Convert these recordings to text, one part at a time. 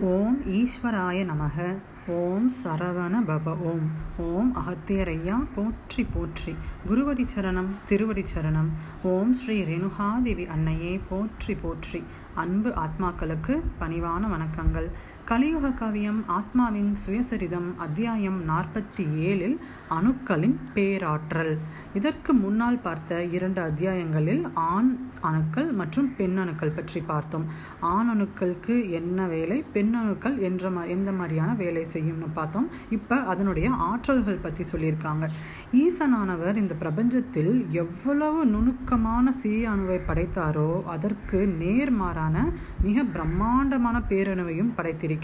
ஓம் ஈஸ்வராய நமக. ஓம் சரவண பவ. ஓம். ஓம் அகத்தியரையா. போற்றி போற்றி. குருவடி சரணம் திருவடி சரணம். ஓம் ஸ்ரீ ரேணுகாதேவி அன்னையே. போற்றி போற்றி. அன்பு ஆத்மாக்களுக்கு பணிவான வணக்கங்கள். கலியுக காவியம் ஆத்மாவின் சுயசரிதம் அத்தியாயம் நாற்பத்தி ஏழில் அணுக்களின் பேராற்றல். இதற்கு முன்னால் பார்த்த இரண்டு அத்தியாயங்களில் ஆண் அணுக்கள் மற்றும் பெண் அணுக்கள் பற்றி பார்த்தோம். ஆண் அணுக்களுக்கு என்ன வேலை பெண் அணுக்கள் என்ற மா எந்த மாதிரியான வேலை செய்யும்னு பார்த்தோம். இப்போ அதனுடைய ஆற்றல்கள் பற்றி சொல்லியிருக்காங்க. ஈசனானவர் இந்த பிரபஞ்சத்தில் எவ்வளவு நுணுக்கமான சிறிய அணுவை படைத்தாரோ அதற்கு நேர்மாறான மிக பிரம்மாண்டமான பேரணுவையும் படைத்திருக்கிறார்.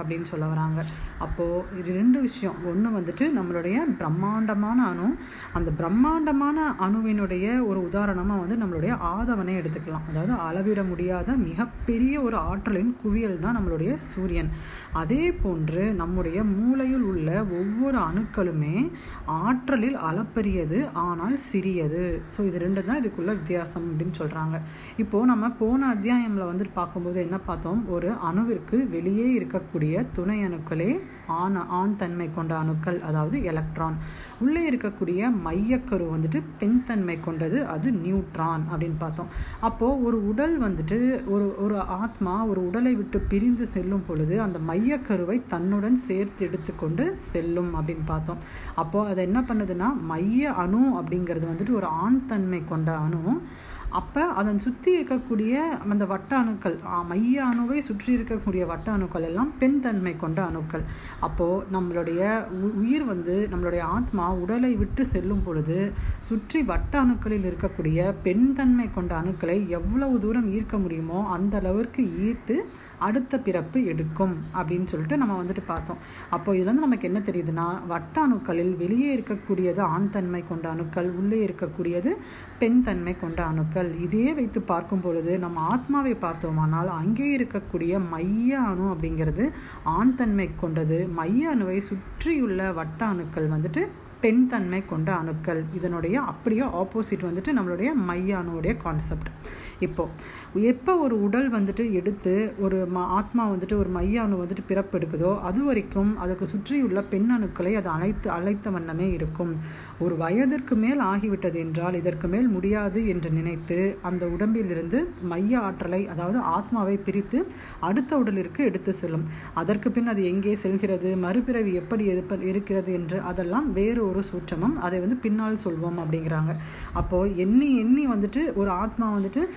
அப்படின்னு சொல்ல வராங்க. அப்போது இது ரெண்டு விஷயம். ஒன்று வந்துட்டு நம்மளுடைய பிரம்மாண்டமான அணு. அந்த பிரம்மாண்டமான அணுவினுடைய ஒரு உதாரணமாக வந்து நம்மளுடைய ஆதவனை எடுத்துக்கலாம். அதாவது அளவிட முடியாத மிகப்பெரிய ஒரு ஆற்றலின் குவியல் தான் நம்மளுடைய சூரியன். அதே போன்று நம்முடைய மூளையில் உள்ள ஒவ்வொரு அணுக்களுமே ஆற்றலில் அளப்பரியது ஆனால் சிறியது. ஸோ இது ரெண்டு தான் இதுக்குள்ள வித்தியாசம் அப்படின்னு சொல்கிறாங்க இப்போது நம்ம போன அத்தியாயமில் வந்துட்டு பார்க்கும்போது என்ன பார்த்தோம்? ஒரு அணுவிற்கு வெளியே இருக்கக்கூடிய துணை அணுக்களே ஆண் ஆண் தன்மை கொண்ட அணுக்கள் அதாவது எலக்ட்ரான் உள்ளே இருக்கக்கூடிய மையக்கரு வந்துட்டு பெண் தன்மை கொண்டது அது நியூட்ரான் அப்படின்னு பார்த்தோம். அப்போது ஒரு உடல் வந்துட்டு ஒரு ஒரு ஆத்மா ஒரு உடலை விட்டு பிரிந்து செல்லும் பொழுது அந்த மையக்கருவை தன்னுடன் சேர்த்து எடுத்துக்கொண்டு செல்லும் அப்படின்னு பார்த்தோம். அப்போது அதை என்ன பண்ணுதுன்னா மைய அணு அப்படிங்கிறது வந்துட்டு ஒரு ஆண் தன்மை கொண்ட அணு. அப்போ அதன் சுற்றி இருக்கக்கூடிய அந்த வட்ட அணுக்கள் மைய அணுவை சுற்றி இருக்கக்கூடிய வட்ட அணுக்கள் எல்லாம் பெண் தன்மை கொண்ட அணுக்கள். அப்போது நம்மளுடைய உயிர் வந்து நம்மளுடைய ஆத்மா உடலை விட்டு செல்லும் பொழுது சுற்றி வட்ட அணுக்களில் இருக்கக்கூடிய பெண் தன்மை கொண்ட அணுக்களை எவ்வளவு தூரம் ஈர்க்க முடியுமோ அந்த அளவிற்கு ஈர்த்து அடுத்த பிறப்பு எடுக்கும் அப்படின்னு சொல்லிட்டு நம்ம வந்துட்டு பார்த்தோம். அப்போ இதுலேருந்து நமக்கு என்ன தெரியுதுன்னா வட்ட அணுக்களில் வெளியே இருக்கக்கூடியது ஆண் தன்மை கொண்ட அணுக்கள் உள்ளே இருக்கக்கூடியது பெண் தன்மை கொண்ட அணுக்கள். இதையே வைத்து பார்க்கும் பொழுது நம்ம ஆத்மாவை பார்த்தோமானால் அங்கே இருக்கக்கூடிய மைய அணு அப்படிங்கிறது ஆண் தன்மை கொண்டது. மைய அணுவை சுற்றியுள்ள வட்ட அணுக்கள் வந்துட்டு பெண் தன்மை கொண்ட அணுக்கள். இதனுடைய அப்படியே ஆப்போசிட் வந்துட்டு நம்மளுடைய மைய அணுவுடைய கான்செப்ட் இப்போது எப்போ ஒரு உடல் வந்துட்டு எடுத்து ஒரு ம ஆத்மா வந்துட்டு ஒரு மைய அணு வந்துட்டு பிறப்பெடுக்குதோ அது வரைக்கும் அதுக்கு சுற்றியுள்ள பெண் அணுக்களை அது அழைத்து அழைத்த வண்ணமே இருக்கும். ஒரு வயதிற்கு மேல் ஆகிவிட்டது என்றால் இதற்கு மேல் முடியாது என்று நினைத்து அந்த உடம்பிலிருந்து மைய ஆற்றலை அதாவது ஆத்மாவை பிரித்து அடுத்த உடலிற்கு எடுத்து செல்லும். அதற்கு பின் அது எங்கே செல்கிறது மறுபிறவி எப்படி இருக்கிறது என்று அதெல்லாம் வேறு ஒரு சூட்சமம். அதை வந்து பின்னால் சொல்வோம் அப்படிங்கிறாங்க. அப்போது எண்ணி எண்ணி வந்துட்டு ஒரு ஆத்மா வந்துட்டு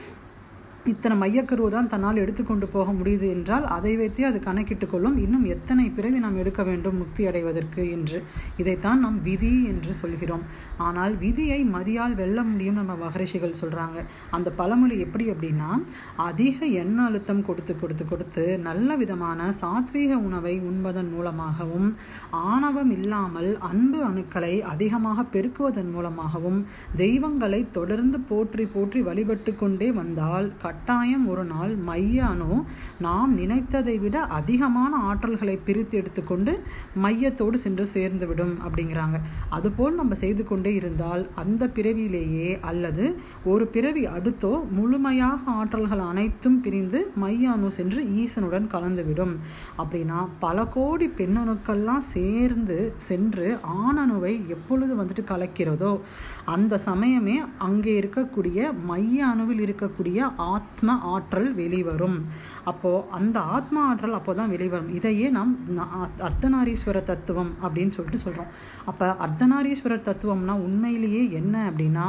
இத்தனை மையக்கருவு தான் தன்னால் எடுத்துக்கொண்டு போக முடியுது என்றால் அதை வைத்தே அது கணக்கிட்டு கொள்ளும் இன்னும் எத்தனை பிறவி நாம் எடுக்க வேண்டும் முக்தி அடைவதற்கு என்று இதைத்தான் நாம் விதி என்று சொல்கிறோம். ஆனால் விதியை மதியால் வெல்ல முடியும் நம்ம மகரிஷிகள் சொல்கிறாங்க அந்த பழமொழி எப்படி அப்படின்னா அதிக எண்ண அழுத்தம் கொடுத்து கொடுத்து கொடுத்து நல்ல விதமான சாத்வீக உணவை உண்பதன் மூலமாகவும் ஆணவம் இல்லாமல் அன்பு அணுக்களை அதிகமாக பெருக்குவதன் மூலமாகவும் தெய்வங்களை தொடர்ந்து போற்றி போற்றி வழிபட்டு கொண்டே வந்தால் கட்டாயம் ஒரு நாள் மைய அணு நாம் நினைத்ததை விட அதிகமான ஆற்றல்களை பிரித்து எடுத்துக்கொண்டு மையத்தோடு சென்று சேர்ந்துவிடும் அப்படிங்கிறாங்க. அதுபோல் நம்ம செய்து கொண்டே இருந்தால் அந்த பிறவியிலேயே அல்லது ஒரு பிறவி அடுத்தோ முழுமையாக ஆற்றல்கள் அனைத்தும் பிரிந்து மைய அணு சென்று ஈசனுடன் கலந்துவிடும் அப்படின்னா பல கோடி பெண்ணணுக்கள்லாம் சேர்ந்து சென்று ஆணணுவை எப்பொழுது வந்துட்டு கலக்கிறதோ அந்த சமயமே அங்கே இருக்கக்கூடிய மைய அணுவில் இருக்கக்கூடிய ஆ ஆத்ம ஆற்றல் வெளிவரும். அப்போது அந்த ஆத்ம ஆற்றல் அப்போ தான் வெளிவரும். இதையே நாம் அர்த்தநாரீஸ்வர தத்துவம் அப்படின்னு சொல்லிட்டு சொல்கிறோம் அப்போ அர்த்தநாரீஸ்வரர் தத்துவம்னா உண்மையிலேயே என்ன அப்படின்னா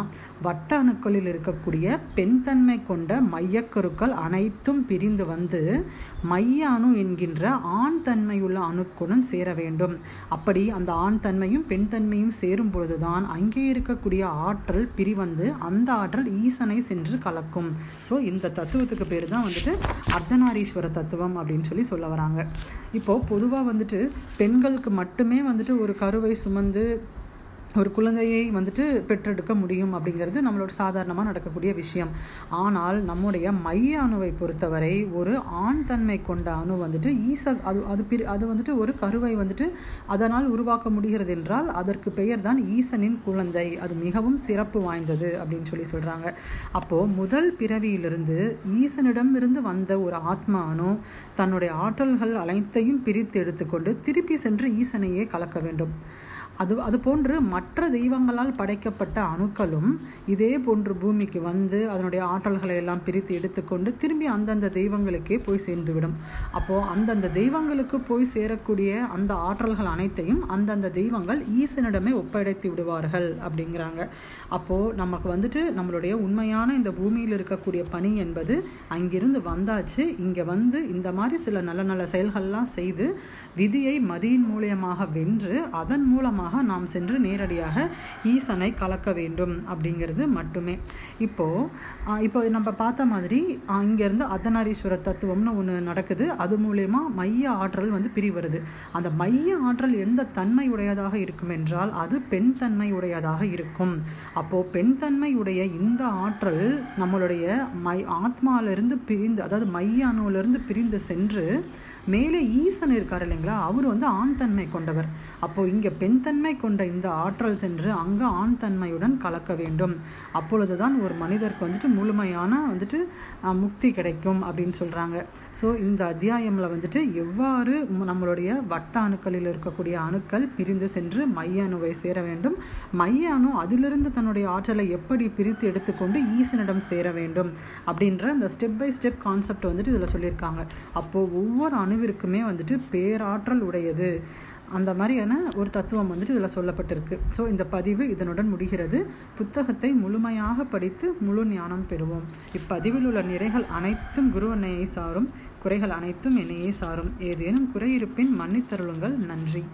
வட்ட அணுக்களில் இருக்கக்கூடிய பெண் தன்மை கொண்ட மையக்கருக்கள் அனைத்தும் பிரிந்து வந்து மைய அணு என்கின்ற ஆண் தன்மையுள்ள அணுக்குடன் சேர வேண்டும். அப்படி அந்த ஆண் தன்மையும் பெண் தன்மையும் சேரும் பொழுதுதான் அங்கே இருக்கக்கூடிய ஆற்றல் பிரிவந்து அந்த ஆற்றல் ஈசனை சென்று கலக்கும். ஸோ இந்த தத்துவத்துக்கு பேர் தான் வந்துட்டு அர்த்தநாரீஸ்வர தத்துவம் அப்படின்னு சொல்லி சொல்ல வராங்க. இப்போது பொதுவாக வந்துட்டு பெண்களுக்கு மட்டுமே வந்துட்டு ஒரு கருவை சுமந்து ஒரு குழந்தையை வந்துட்டு பெற்றெடுக்க முடியும் அப்படிங்கிறது நம்மளோட சாதாரணமாக நடக்கக்கூடிய விஷயம். ஆனால் நம்முடைய மைய அணுவை பொறுத்தவரை ஒரு ஆண் தன்மை கொண்ட அணு வந்துட்டு ஈச அது அது பிரி அது வந்துட்டு ஒரு கருவை வந்துட்டு அதனால் உருவாக்க முடிகிறது என்றால் அதற்கு பெயர் தான் ஈசனின் குழந்தை. அது மிகவும் சிறப்பு வாய்ந்தது அப்படின்னு சொல்லி சொல்கிறாங்க அப்போது முதல் பிறவியிலிருந்து ஈசனிடமிருந்து வந்த ஒரு ஆத்மா அணு தன்னுடைய ஆற்றல்கள் அனைத்தையும் பிரித்து எடுத்துக்கொண்டு திருப்பி சென்று ஈசனையே கலக்க வேண்டும். அது அது போன்று மற்ற தெய்வங்களால் படைக்கப்பட்ட அணுக்களும் இதே போன்று பூமிக்கு வந்து அதனுடைய ஆற்றல்களை எல்லாம் பிரித்து எடுத்துக்கொண்டு திரும்பி அந்தந்த தெய்வங்களுக்கே போய் சேர்ந்துவிடும். அப்போது அந்தந்த தெய்வங்களுக்கு போய் சேரக்கூடிய அந்த ஆற்றல்கள் அனைத்தையும் அந்தந்த தெய்வங்கள் ஈசனிடமே ஒப்படைத்து விடுவார்கள் அப்படிங்கிறாங்க. அப்போது நமக்கு வந்துட்டு நம்மளுடைய உண்மையான இந்த பூமியில் இருக்கக்கூடிய பணி என்பது அங்கிருந்து வந்தாச்சு. இங்கே வந்து இந்த மாதிரி சில நல்ல நல்ல செயல்கள்லாம் செய்து விதியை மதியின் மூலியமாக வென்று அதன் மூலமாக நாம் சென்று நேரடியாக ஈசனை கலக்க வேண்டும் அப்படிங்கிறது மட்டுமே. இப்போது இப்போ நம்ம பார்த்த மாதிரி இங்கேருந்து அர்த்தநாரீஸ்வரர் தத்துவம்னு ஒன்று நடக்குது. அது மூலயமா மைய ஆற்றல் வந்து பிரிவருது. அந்த மைய ஆற்றல் எந்த தன்மை உடையதாக இருக்கும் என்றால் அது பெண் தன்மை உடையதாக இருக்கும். அப்போது பெண் தன்மை உடைய இந்த ஆற்றல் நம்மளுடைய மை ஆத்மாவிலிருந்து பிரிந்து அதாவது மைய அணுவிலிருந்து பிரிந்து சென்று மேலே ஈசன் இருக்கார் இல்லைங்களா? அவர் வந்து ஆண் தன்மை கொண்டவர். அப்போது இங்கே பெண் தன்மை கொண்ட இந்த ஆற்றல் சென்று அங்கே ஆண் தன்மையுடன் கலக்க வேண்டும். அப்பொழுது தான் ஒரு மனிதருக்கு வந்துட்டு முழுமையான வந்துட்டு முக்தி கிடைக்கும் அப்படின்னு சொல்கிறாங்க ஸோ இந்த அத்தியாயமில் வந்துட்டு எவ்வாறு நம்மளுடைய வட்ட அணுக்களில் இருக்கக்கூடிய அணுக்கள் பிரிந்து சென்று மைய அணுவை சேர வேண்டும் மைய அணு அதிலிருந்து தன்னுடைய ஆற்றலை எப்படி பிரித்து எடுத்துக்கொண்டு ஈசனிடம் சேர வேண்டும் அப்படின்ற அந்த ஸ்டெப் பை ஸ்டெப் கான்செப்ட் வந்துட்டு இதில் சொல்லியிருக்காங்க. அப்போது ஒவ்வொரு அணுவிற்குமே வந்துட்டு பேராற்றல் உடையது. அந்த மாதிரியான ஒரு தத்துவம் வந்துட்டு இதில் சொல்லப்பட்டிருக்கு. ஸோ இந்த பதிவு இதனுடன் முடிகிறது. புத்தகத்தை முழுமையாக படித்து முழு ஞானம் பெறுவோம். இப்பதிவில் உள்ள நிறைகள் அனைத்தும் குரு அன்னையை சாரும். குறைகள் அனைத்தும் என்னையே சாரும். ஏதேனும் குறை இருப்பின் மன்னித்தருளுங்கள். நன்றி.